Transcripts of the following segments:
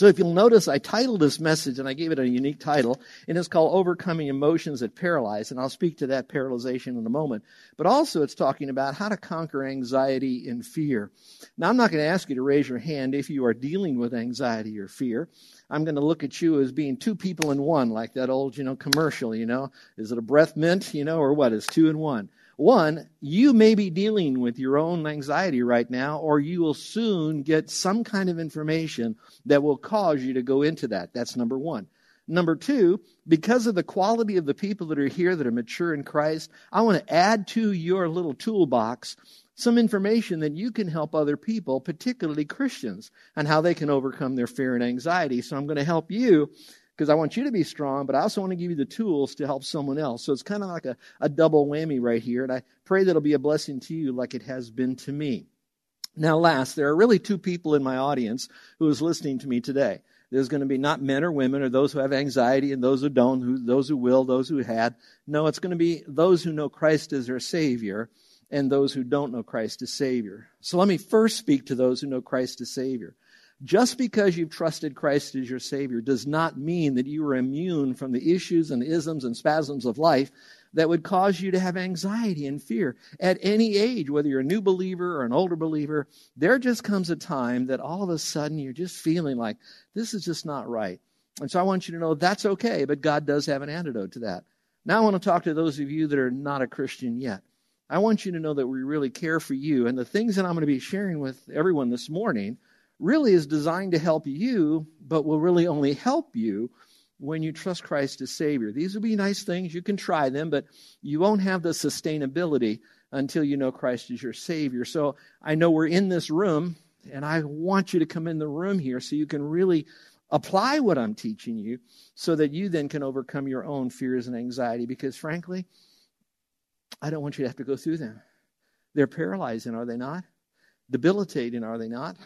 So if you'll notice, I titled this message and I gave it a unique title, and it's called Overcoming Emotions That Paralyze, and I'll speak to that paralyzation in a moment. But also it's talking about how to conquer anxiety and fear. Now I'm not going to ask you to raise your hand if you are dealing with anxiety or fear. I'm going to look at you as being two people in one, like that old, you know, commercial, you know. Is it a breath mint, you know, or what? It's two in one. One, you may be dealing with your own anxiety right now, or you will soon get some kind of information that will cause you to go into that. That's number one. Number two, because of the quality of the people that are here that are mature in Christ, I want to add to your little toolbox some information that you can help other people, particularly Christians, on how they can overcome their fear and anxiety. So I'm going to help you because I want you to be strong, but I also want to give you the tools to help someone else. So it's kind of like a, a double whammy right here. And I pray that it'll be a blessing to you like it has been to me. Now, last, there are really two people in my audience who is listening to me today. There's going to be not men or women or those who have anxiety and those who don't, who, those who will, those who had. No, it's going to be those who know Christ as their Savior and those who don't know Christ as Savior. So let me first speak to those who know Christ as Savior. Just because you've trusted Christ as your Savior does not mean that you are immune from the issues and isms and spasms of life that would cause you to have anxiety and fear. At any age, whether you're a new believer or an older believer, there just comes a time that all of a sudden you're just feeling like this is just not right. And so I want you to know that's okay, but God does have an antidote to that. Now I want to talk to those of you that are not a Christian yet. I want you to know that we really care for you. And the things that I'm going to be sharing with everyone this morning really is designed to help you, but will really only help you when you trust Christ as Savior. These will be nice things. You can try them, but you won't have the sustainability until you know Christ is your Savior. So I know we're in this room, and I want you to come in the room here so you can really apply what I'm teaching you so that you then can overcome your own fears and anxiety. Because frankly, I don't want you to have to go through them. They're paralyzing, are they not? Debilitating, are they not?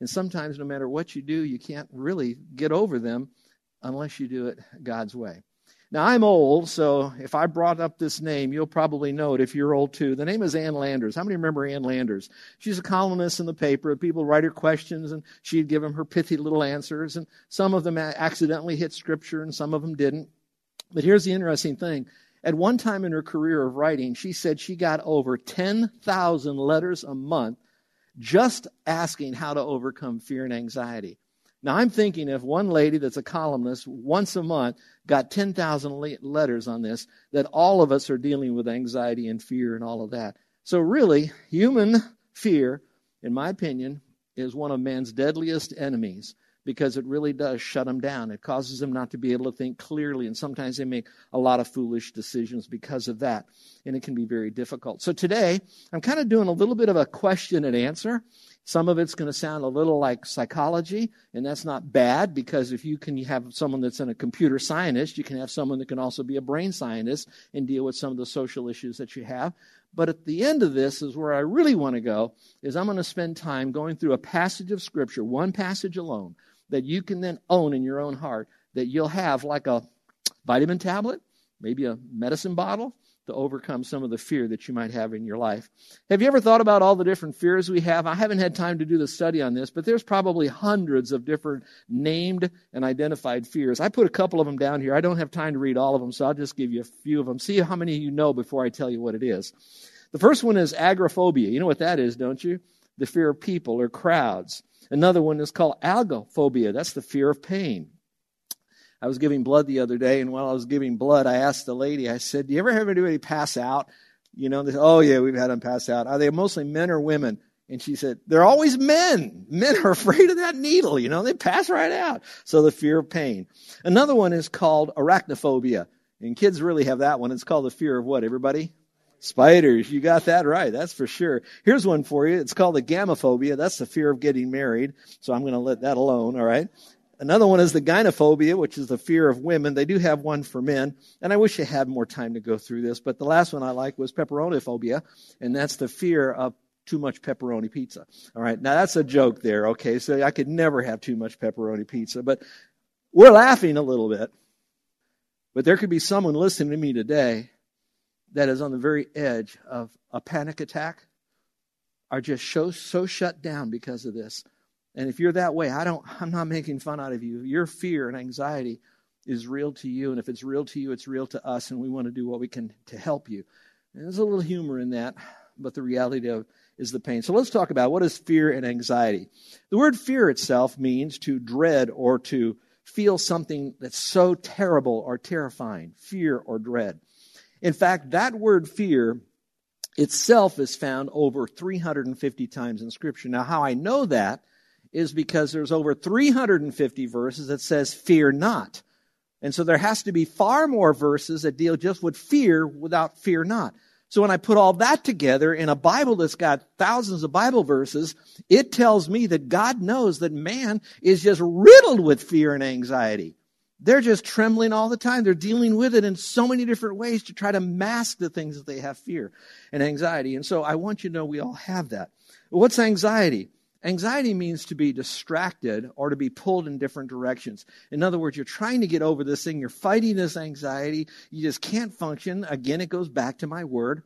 And sometimes, no matter what you do, you can't really get over them unless you do it God's way. Now, I'm old, so if I brought up this name, you'll probably know it if you're old too. The name is Ann Landers. How many remember Ann Landers? She's a columnist in the paper. People write her questions, and she'd give them her pithy little answers. And some of them accidentally hit scripture, and some of them didn't. But here's the interesting thing. At one time in her career of writing, she said she got over 10,000 letters a month just asking how to overcome fear and anxiety. Now, I'm thinking if one lady that's a columnist once a month got 10,000 letters on this, that all of us are dealing with anxiety and fear and all of that. So, really, human fear, in my opinion, is one of man's deadliest enemies because it really does shut them down. It causes them not to be able to think clearly, and sometimes they make a lot of foolish decisions because of that, and it can be very difficult. So today, I'm kind of doing a little bit of a question and answer. Some of it's going to sound a little like psychology, and that's not bad because if you can have someone that's in a computer scientist, you can have someone that can also be a brain scientist and deal with some of the social issues that you have. But at the end of this is where I really want to go is I'm going to spend time going through a passage of scripture, one passage alone, that you can then own in your own heart that you'll have like a vitamin tablet, maybe a medicine bottle to overcome some of the fear that you might have in your life. Have you ever thought about all the different fears we have? I haven't had time to do the study on this, but there's probably hundreds of different named and identified fears. I put a couple of them down here. I don't have time to read all of them, so I'll just give you a few of them. See how many of you know before I tell you what it is. The first one is agoraphobia. You know what that is, don't you? The fear of people or crowds. Another one is called algophobia. That's the fear of pain. I was giving blood the other day, and while I was giving blood, I asked the lady, I said, Do you ever have anybody pass out? You know, they said, Oh, yeah, we've had them pass out. Are they mostly men or women? And she said, They're always men. Men are afraid of that needle, you know, they pass right out. So the fear of pain. Another one is called arachnophobia. And kids really have that one. It's called the fear of what, everybody? Spiders. You got that right. That's for sure. Here's one for you. It's called the gamophobia. That's the fear of getting married. So I'm going to let that alone. All right. Another one is the gynophobia, which is the fear of women. They do have one for men. And I wish I had more time to go through this, but the last one I like was pepperoniphobia, and that's the fear of too much pepperoni pizza. All right. Now that's a joke there. Okay. So I could never have too much pepperoni pizza, but we're laughing a little bit. But there could be someone listening to me today that is on the very edge of a panic attack are just so, so shut down because of this. And if you're that way, I don't I'm not making fun out of you. Your fear and anxiety is real to you, and if it's real to you, it's real to us, and we want to do what we can to help you. And there's a little humor in that, but the reality of is the pain. So let's talk about what is fear and anxiety. The word fear itself means to dread or to feel something that's so terrible or terrifying, fear or dread. In fact, that word fear itself is found over 350 times in Scripture. Now, how I know that is because there's over 350 verses that says, fear not. And so there has to be far more verses that deal just with fear without fear not. So when I put all that together in a Bible that's got thousands of Bible verses, it tells me that God knows that man is just riddled with fear and anxiety. They're just trembling all the time. They're dealing with it in so many different ways to try to mask the things that they have fear and anxiety. And so I want you to know we all have that. What's anxiety? Anxiety means to be distracted or to be pulled in different directions. In other words, you're trying to get over this thing, you're fighting this anxiety, you just can't function. Again, it goes back to my word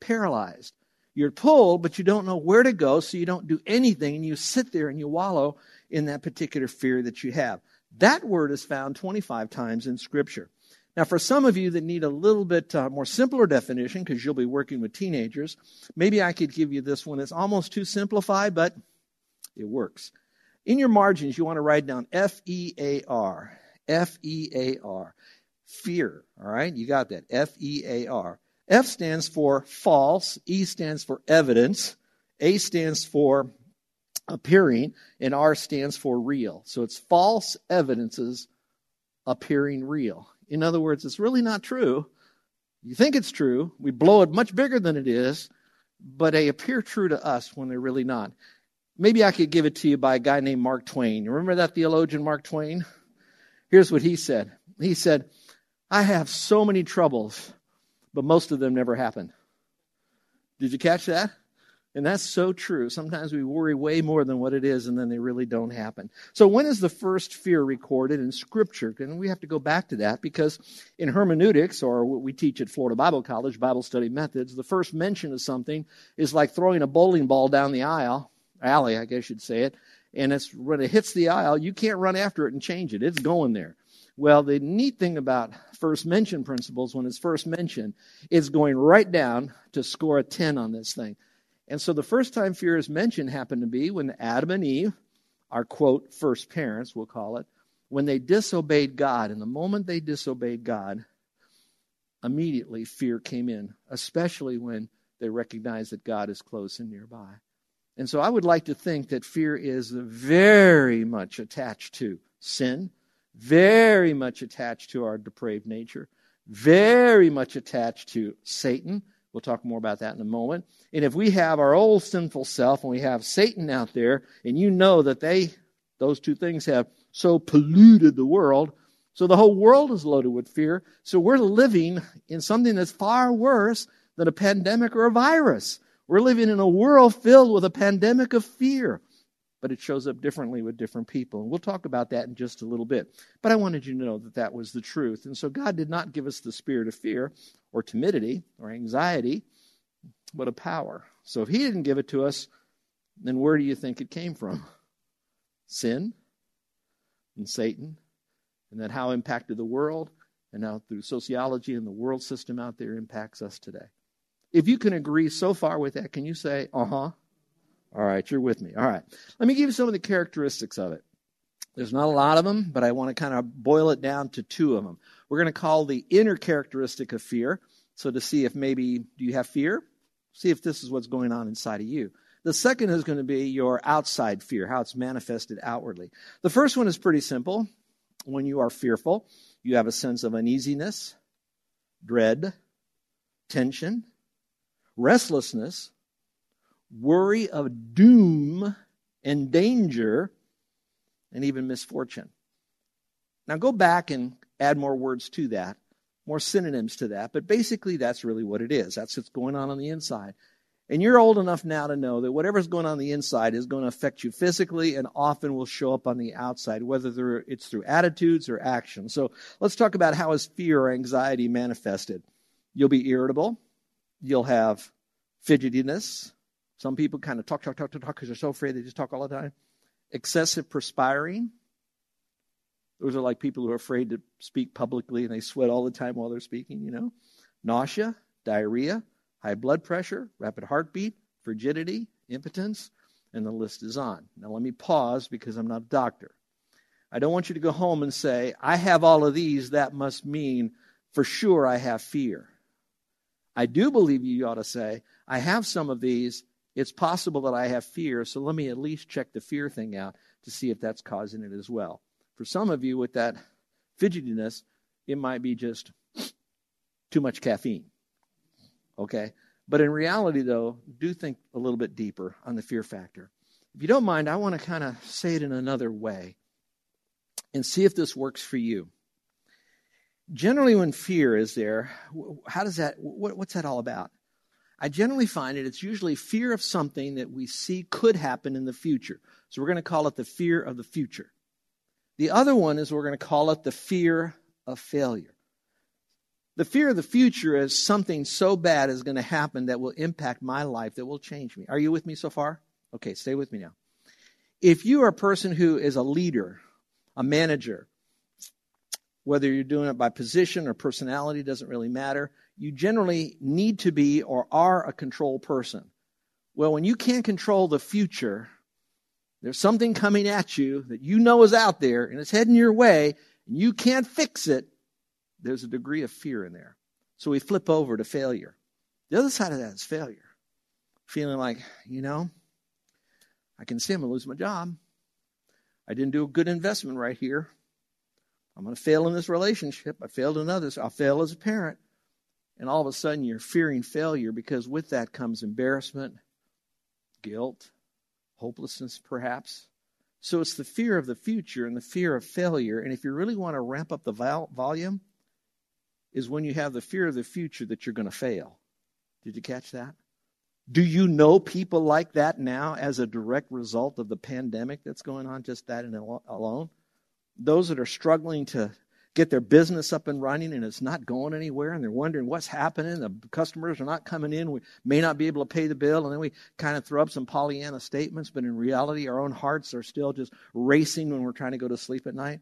paralyzed. You're pulled, but you don't know where to go, so you don't do anything, and you sit there and you wallow in that particular fear that you have. That word is found 25 times in Scripture. Now, for some of you that need a little bit uh, more simpler definition, because you'll be working with teenagers, maybe I could give you this one. It's almost too simplified, but it works. In your margins, you want to write down F E A R. F E A R. Fear. All right? You got that. F E A R. F stands for false. E stands for evidence. A stands for appearing, and R stands for real. So it's false evidences appearing real. In other words, it's really not true. You think it's true. We blow it much bigger than it is, but they appear true to us when they're really not. Maybe I could give it to you by a guy named Mark Twain. You remember that theologian, Mark Twain? Here's what he said He said, I have so many troubles, but most of them never happen. Did you catch that? And that's so true. Sometimes we worry way more than what it is, and then they really don't happen. So, when is the first fear recorded in Scripture? And we have to go back to that because in hermeneutics, or what we teach at Florida Bible College, Bible study methods, the first mention of something is like throwing a bowling ball down the aisle, alley, I guess you'd say it. And it's when it hits the aisle, you can't run after it and change it. It's going there. Well, the neat thing about first mention principles, when it's first mentioned, it's going right down to score a 10 on this thing. And so the first time fear is mentioned happened to be when Adam and Eve, our quote, first parents, we'll call it, when they disobeyed God. And the moment they disobeyed God, immediately fear came in, especially when they recognized that God is close and nearby. And so I would like to think that fear is very much attached to sin, very much attached to our depraved nature, very much attached to Satan We'll talk more about that in a moment. And if we have our old sinful self and we have Satan out there, and you know that they, those two things have so polluted the world, so the whole world is loaded with fear. So we're living in something that's far worse than a pandemic or a virus. We're living in a world filled with a pandemic of fear but it shows up differently with different people. And we'll talk about that in just a little bit. But I wanted you to know that that was the truth. And so God did not give us the spirit of fear or timidity or anxiety, but a power. So if He didn't give it to us, then where do you think it came from? Sin and Satan, and then how impacted the world, and how through sociology and the world system out there impacts us today. If you can agree so far with that, can you say, uh huh? All right, you're with me. All right. Let me give you some of the characteristics of it. There's not a lot of them, but I want to kind of boil it down to two of them. We're going to call the inner characteristic of fear. So to see if maybe do you have fear? See if this is what's going on inside of you. The second is going to be your outside fear, how it's manifested outwardly. The first one is pretty simple. When you are fearful, you have a sense of uneasiness, dread, tension, restlessness, worry of doom and danger, and even misfortune. Now go back and add more words to that, more synonyms to that, but basically that's really what it is. That's what's going on on the inside. And you're old enough now to know that whatever's going on, on the inside is going to affect you physically and often will show up on the outside, whether it's through attitudes or actions. So let's talk about how is fear or anxiety manifested. You'll be irritable. You'll have fidgetiness. Some people kind of talk, talk, talk, talk, talk because they're so afraid they just talk all the time. Excessive perspiring. Those are like people who are afraid to speak publicly and they sweat all the time while they're speaking, you know. Nausea, diarrhea, high blood pressure, rapid heartbeat, frigidity, impotence, and the list is on. Now, let me pause because I'm not a doctor. I don't want you to go home and say, I have all of these. That must mean for sure I have fear. I do believe you ought to say, I have some of these. It's possible that I have fear, so let me at least check the fear thing out to see if that's causing it as well. For some of you with that fidgetiness, it might be just too much caffeine. Okay? But in reality, though, do think a little bit deeper on the fear factor. If you don't mind, I want to kind of say it in another way and see if this works for you. Generally, when fear is there, how does that, what's that all about? I generally find it, it's usually fear of something that we see could happen in the future. So we're going to call it the fear of the future. The other one is we're going to call it the fear of failure. The fear of the future is something so bad is going to happen that will impact my life, that will change me. Are you with me so far? Okay, stay with me now. If you are a person who is a leader, a manager, whether you're doing it by position or personality, doesn't really matter. You generally need to be or are a control person. Well, when you can't control the future, there's something coming at you that you know is out there and it's heading your way, and you can't fix it, there's a degree of fear in there. So we flip over to failure. The other side of that is failure. Feeling like, you know, I can see I'm going to lose my job. I didn't do a good investment right here. I'm going to fail in this relationship. I failed in others. I'll fail as a parent. And all of a sudden, you're fearing failure because with that comes embarrassment, guilt, hopelessness, perhaps. So it's the fear of the future and the fear of failure. And if you really want to ramp up the vol- volume, is when you have the fear of the future that you're going to fail. Did you catch that? Do you know people like that now as a direct result of the pandemic that's going on, just that alone? Those that are struggling to get their business up and running and it's not going anywhere and they're wondering what's happening. The customers are not coming in. We may not be able to pay the bill. And then we kind of throw up some Pollyanna statements, but in reality, our own hearts are still just racing when we're trying to go to sleep at night.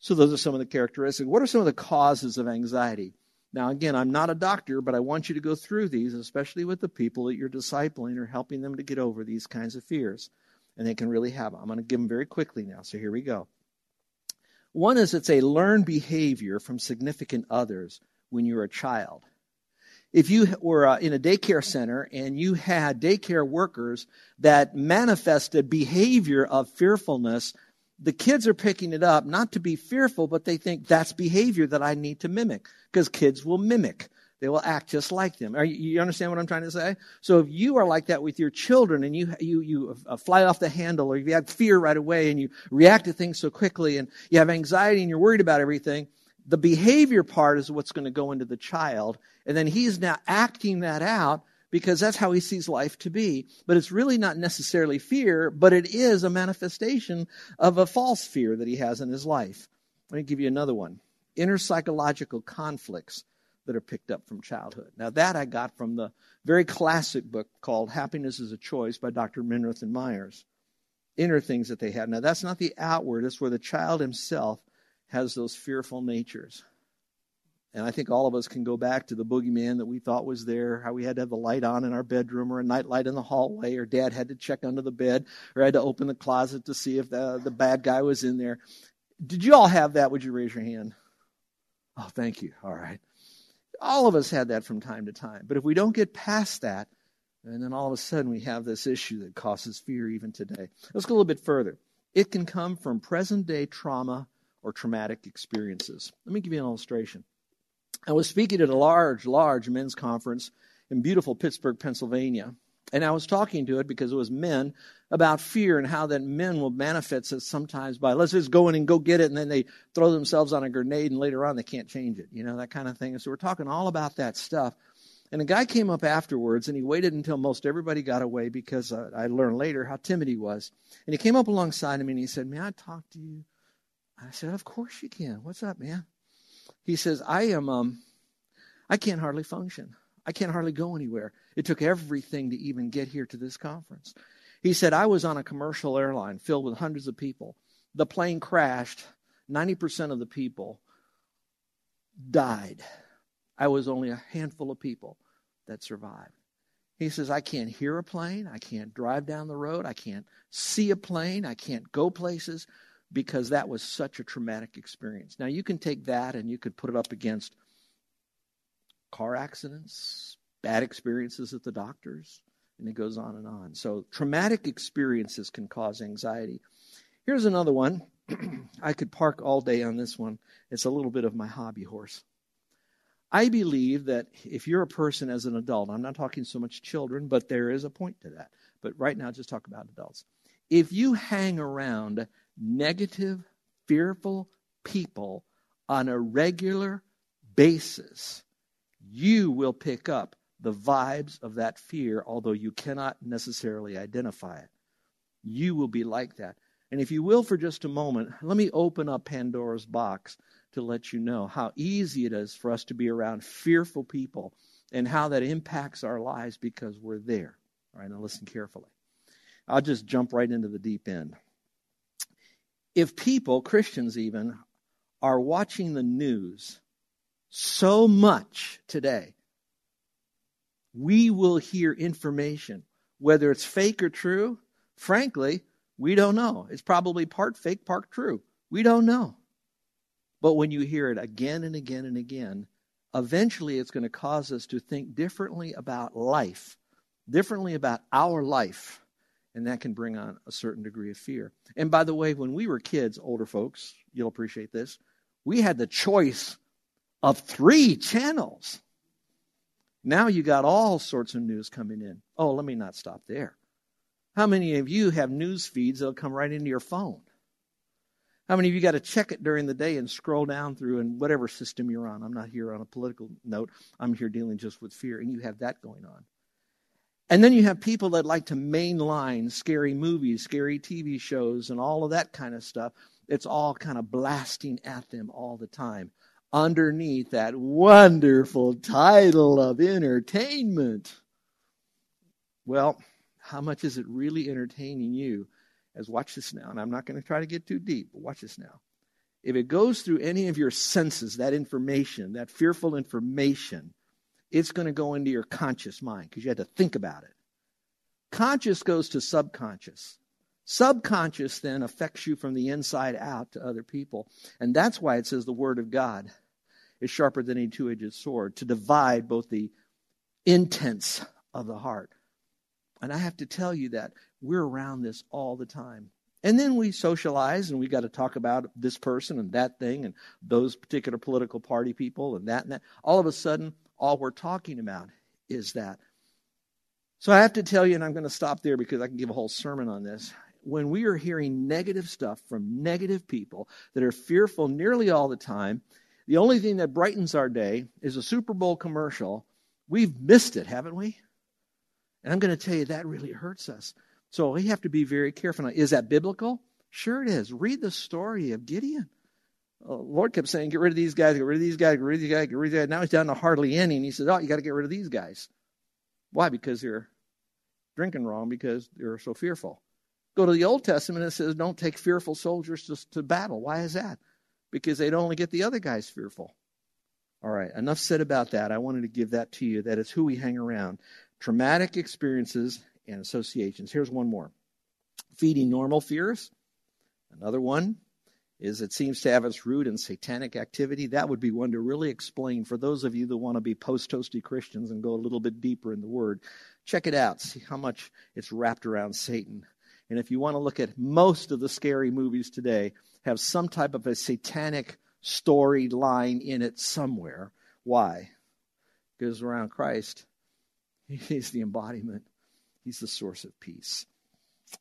So, those are some of the characteristics. What are some of the causes of anxiety? Now, again, I'm not a doctor, but I want you to go through these, especially with the people that you're discipling or helping them to get over these kinds of fears. And they can really have them. I'm going to give them very quickly now. So, here we go. One is it's a learned behavior from significant others when you're a child. If you were uh, in a daycare center and you had daycare workers that manifested behavior of fearfulness the kids are picking it up not to be fearful, but they think that's behavior that I need to mimic because kids will mimic. They will act just like them. Are you, you, understand what I'm trying to say? So if you are like that with your children and you, you, you uh, fly off the handle or you have fear right away and you react to things so quickly and you have anxiety and you're worried about everything, the behavior part is what's going to go into the child. And then he's now acting that out because that's how he sees life to be. But it's really not necessarily fear, but it is a manifestation of a false fear that he has in his life. Let me give you another one inner psychological conflicts that are picked up from childhood. Now, that I got from the very classic book called Happiness is a Choice by Dr. Minirth and Meier. Inner things that they have. Now, that's not the outward, it's where the child himself has those fearful natures. And I think all of us can go back to the boogeyman that we thought was there, how we had to have the light on in our bedroom or a night light in the hallway, or dad had to check under the bed, or had to open the closet to see if the, the bad guy was in there. Did you all have that? Would you raise your hand? Oh, thank you. All right. All of us had that from time to time. But if we don't get past that, and then all of a sudden we have this issue that causes fear even today. Let's go a little bit further. It can come from present day trauma or traumatic experiences. Let me give you an illustration. I was speaking at a large, large men's conference in beautiful Pittsburgh, Pennsylvania. And I was talking to it because it was men about fear and how that men will manifest it sometimes by let's just go in and go get it, and then they throw themselves on a grenade, and later on they can't change it, you know, that kind of thing. And so we're talking all about that stuff. And a guy came up afterwards, and he waited until most everybody got away because uh, I learned later how timid he was. And he came up alongside of me and he said, May I talk to you? I said, Of course you can. What's up, man? He says, I am, um, I can't hardly function. I can't hardly go anywhere. It took everything to even get here to this conference. He said, I was on a commercial airline filled with hundreds of people. The plane crashed. 90% of the people died. I was only a handful of people that survived. He says, I can't hear a plane. I can't drive down the road. I can't see a plane. I can't go places because that was such a traumatic experience. Now, you can take that and you could put it up against car accidents, bad experiences at the doctors, and it goes on and on. So, traumatic experiences can cause anxiety. Here's another one. I could park all day on this one. It's a little bit of my hobby horse. I believe that if you're a person as an adult, I'm not talking so much children, but there is a point to that. But right now, just talk about adults. If you hang around negative, fearful people on a regular basis, you will pick up the vibes of that fear, although you cannot necessarily identify it. You will be like that. And if you will, for just a moment, let me open up Pandora's box to let you know how easy it is for us to be around fearful people and how that impacts our lives because we're there. All right, now listen carefully. I'll just jump right into the deep end. If people, Christians even, are watching the news so much today, we will hear information, whether it's fake or true. Frankly, we don't know. It's probably part fake, part true. We don't know. But when you hear it again and again and again, eventually it's going to cause us to think differently about life, differently about our life. And that can bring on a certain degree of fear. And by the way, when we were kids, older folks, you'll appreciate this, we had the choice of three channels. Now you got all sorts of news coming in. Oh, let me not stop there. How many of you have news feeds that'll come right into your phone? How many of you got to check it during the day and scroll down through and whatever system you're on? I'm not here on a political note. I'm here dealing just with fear, and you have that going on. And then you have people that like to mainline scary movies, scary TV shows, and all of that kind of stuff. It's all kind of blasting at them all the time underneath that wonderful title of entertainment. Well, how much is it really entertaining you? As watch this now, and I'm not going to try to get too deep, but watch this now. If it goes through any of your senses, that information, that fearful information, it's going to go into your conscious mind because you had to think about it. Conscious goes to subconscious. Subconscious then affects you from the inside out to other people. And that's why it says the Word of God is sharper than a two edged sword to divide both the intents of the heart. And I have to tell you that we're around this all the time. And then we socialize and we got to talk about this person and that thing and those particular political party people and that and that. All of a sudden, all we're talking about is that. So I have to tell you, and I'm going to stop there because I can give a whole sermon on this. When we are hearing negative stuff from negative people that are fearful nearly all the time, the only thing that brightens our day is a Super Bowl commercial. We've missed it, haven't we? And I'm going to tell you that really hurts us. So we have to be very careful. Now, is that biblical? Sure it is. Read the story of Gideon. The Lord kept saying, get rid of these guys, get rid of these guys, get rid of these guys, get rid of these guys. Now he's down to hardly any, and he says, oh, you got to get rid of these guys. Why? Because they're drinking wrong, because they're so fearful. Go to the Old Testament, it says, don't take fearful soldiers to, to battle. Why is that? Because they'd only get the other guys fearful. All right, enough said about that. I wanted to give that to you. That is who we hang around. Traumatic experiences and associations. Here's one more feeding normal fears. Another one is it seems to have its root in satanic activity. That would be one to really explain for those of you that want to be post toasty Christians and go a little bit deeper in the Word. Check it out, see how much it's wrapped around Satan. And if you want to look at most of the scary movies today, have some type of a satanic storyline in it somewhere. Why? Because around Christ, He's the embodiment, He's the source of peace.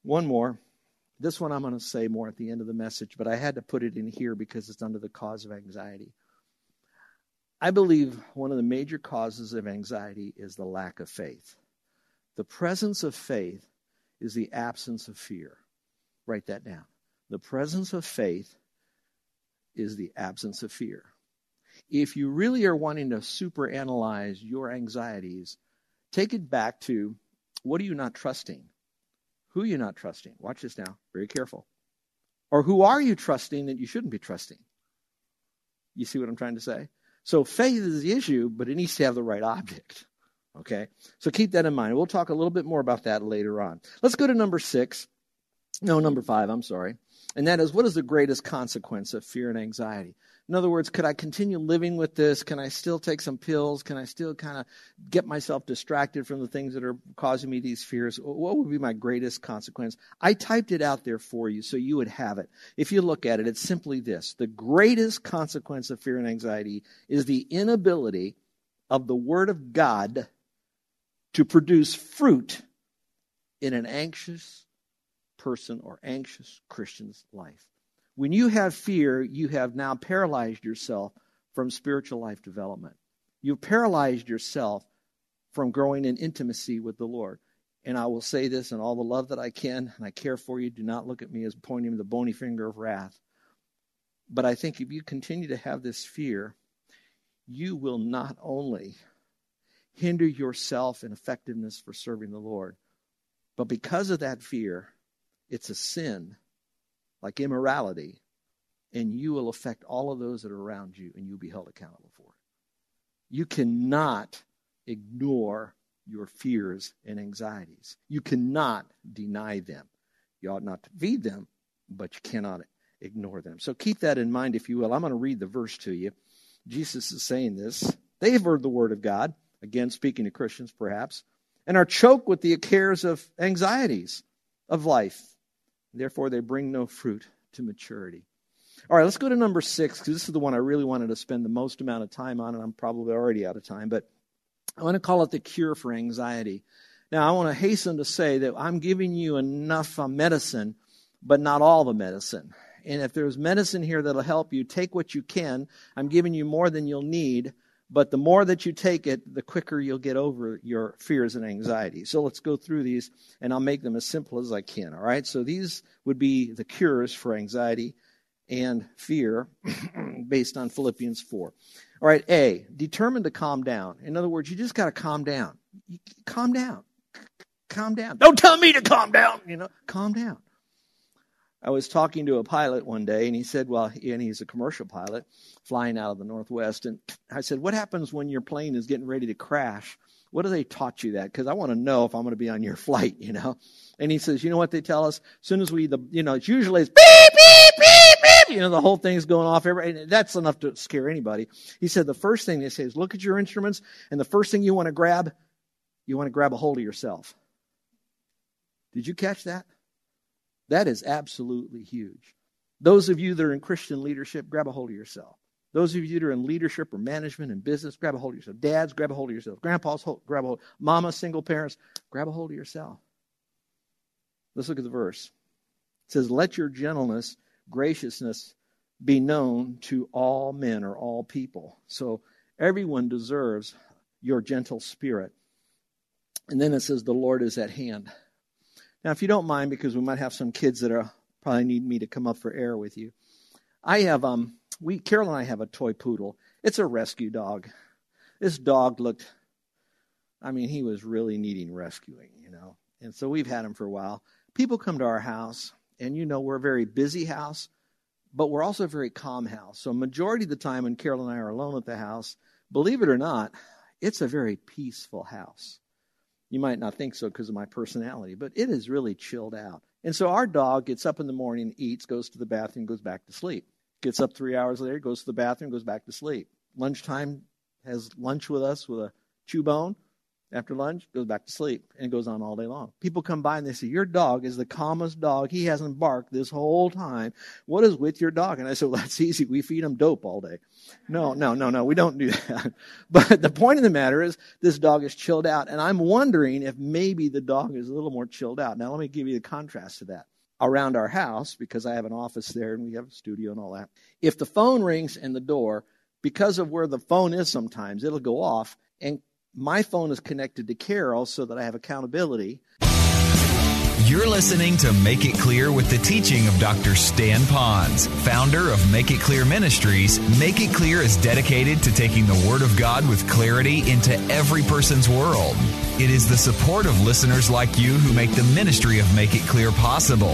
One more. This one I'm going to say more at the end of the message, but I had to put it in here because it's under the cause of anxiety. I believe one of the major causes of anxiety is the lack of faith. The presence of faith is the absence of fear. Write that down. The presence of faith is the absence of fear. If you really are wanting to superanalyze your anxieties, take it back to what are you not trusting? Who are you not trusting? Watch this now. Very careful. Or who are you trusting that you shouldn't be trusting? You see what I'm trying to say? So faith is the issue, but it needs to have the right object. Okay? So keep that in mind. We'll talk a little bit more about that later on. Let's go to number six. No, number five, I'm sorry. And that is what is the greatest consequence of fear and anxiety? In other words, could I continue living with this? Can I still take some pills? Can I still kind of get myself distracted from the things that are causing me these fears? What would be my greatest consequence? I typed it out there for you so you would have it. If you look at it, it's simply this the greatest consequence of fear and anxiety is the inability of the Word of God to produce fruit in an anxious person or anxious Christian's life. When you have fear, you have now paralyzed yourself from spiritual life development. You've paralyzed yourself from growing in intimacy with the Lord. And I will say this in all the love that I can, and I care for you. Do not look at me as pointing the bony finger of wrath. But I think if you continue to have this fear, you will not only hinder yourself in effectiveness for serving the Lord, but because of that fear, it's a sin like immorality, and you will affect all of those that are around you, and you'll be held accountable for it. You cannot ignore your fears and anxieties. You cannot deny them. You ought not to feed them, but you cannot ignore them. So keep that in mind, if you will. I'm going to read the verse to you. Jesus is saying this. They have heard the word of God, again, speaking to Christians perhaps, and are choked with the cares of anxieties of life Therefore, they bring no fruit to maturity. All right, let's go to number six, because this is the one I really wanted to spend the most amount of time on, and I'm probably already out of time. But I want to call it the cure for anxiety. Now, I want to hasten to say that I'm giving you enough uh, medicine, but not all the medicine. And if there's medicine here that'll help you, take what you can. I'm giving you more than you'll need, but the more that you take it, the quicker you'll get over your fears and anxiety. So let's go through these, and I'll make them as simple as I can. All right? So these would be the cures for anxiety and fear based on Philippians 4. All right, A, determined to calm down. In other words, you just got to calm down. calm down. Calm down. Don't tell me to calm down, you know. Calm down. I was talking to a pilot one day, and he said, Well, and he's a commercial pilot flying out of the Northwest. And I said, What happens when your plane is getting ready to crash? What do they taught you that? Because I want to know if I'm going to be on your flight, you know? And he says, You know what they tell us? As soon as we, the, you know, it's usually it's beep, beep, beep, beep. You know, the whole thing's going off. Every, that's enough to scare anybody. He said, The first thing they say is look at your instruments, and the first thing you want to grab, you want to grab a hold of yourself. Did you catch that? That is absolutely huge. Those of you that are in Christian leadership, grab a hold of yourself. Those of you that are in leadership or management and business, grab a hold of yourself. Dads, grab a hold of yourself. Grandpas, hold, grab a hold. Mama, single parents, grab a hold of yourself. Let's look at the verse. It says, Let your gentleness, graciousness be known to all men or all people. So everyone deserves your gentle spirit. And then it says, The Lord is at hand. Now, if you don't mind, because we might have some kids that are probably need me to come up for air with you, I have um we Carol and I have a toy poodle. It's a rescue dog. This dog looked, I mean, he was really needing rescuing, you know. And so we've had him for a while. People come to our house, and you know we're a very busy house, but we're also a very calm house. So majority of the time when Carol and I are alone at the house, believe it or not, it's a very peaceful house. You might not think so because of my personality, but it is really chilled out. And so our dog gets up in the morning, eats, goes to the bathroom, goes back to sleep. Gets up three hours later, goes to the bathroom, goes back to sleep. Lunchtime, has lunch with us with a chew bone. After lunch, goes back to sleep and goes on all day long. People come by and they say, Your dog is the calmest dog. He hasn't barked this whole time. What is with your dog? And I said, Well, that's easy. We feed him dope all day. No, no, no, no. We don't do that. But the point of the matter is, this dog is chilled out. And I'm wondering if maybe the dog is a little more chilled out. Now, let me give you the contrast to that. Around our house, because I have an office there and we have a studio and all that, if the phone rings in the door, because of where the phone is sometimes, it'll go off. And my phone is connected to Carol so that I have accountability. You're listening to Make It Clear with the teaching of Dr. Stan Ponz, founder of Make It Clear Ministries. Make It Clear is dedicated to taking the Word of God with clarity into every person's world. It is the support of listeners like you who make the ministry of Make It Clear possible.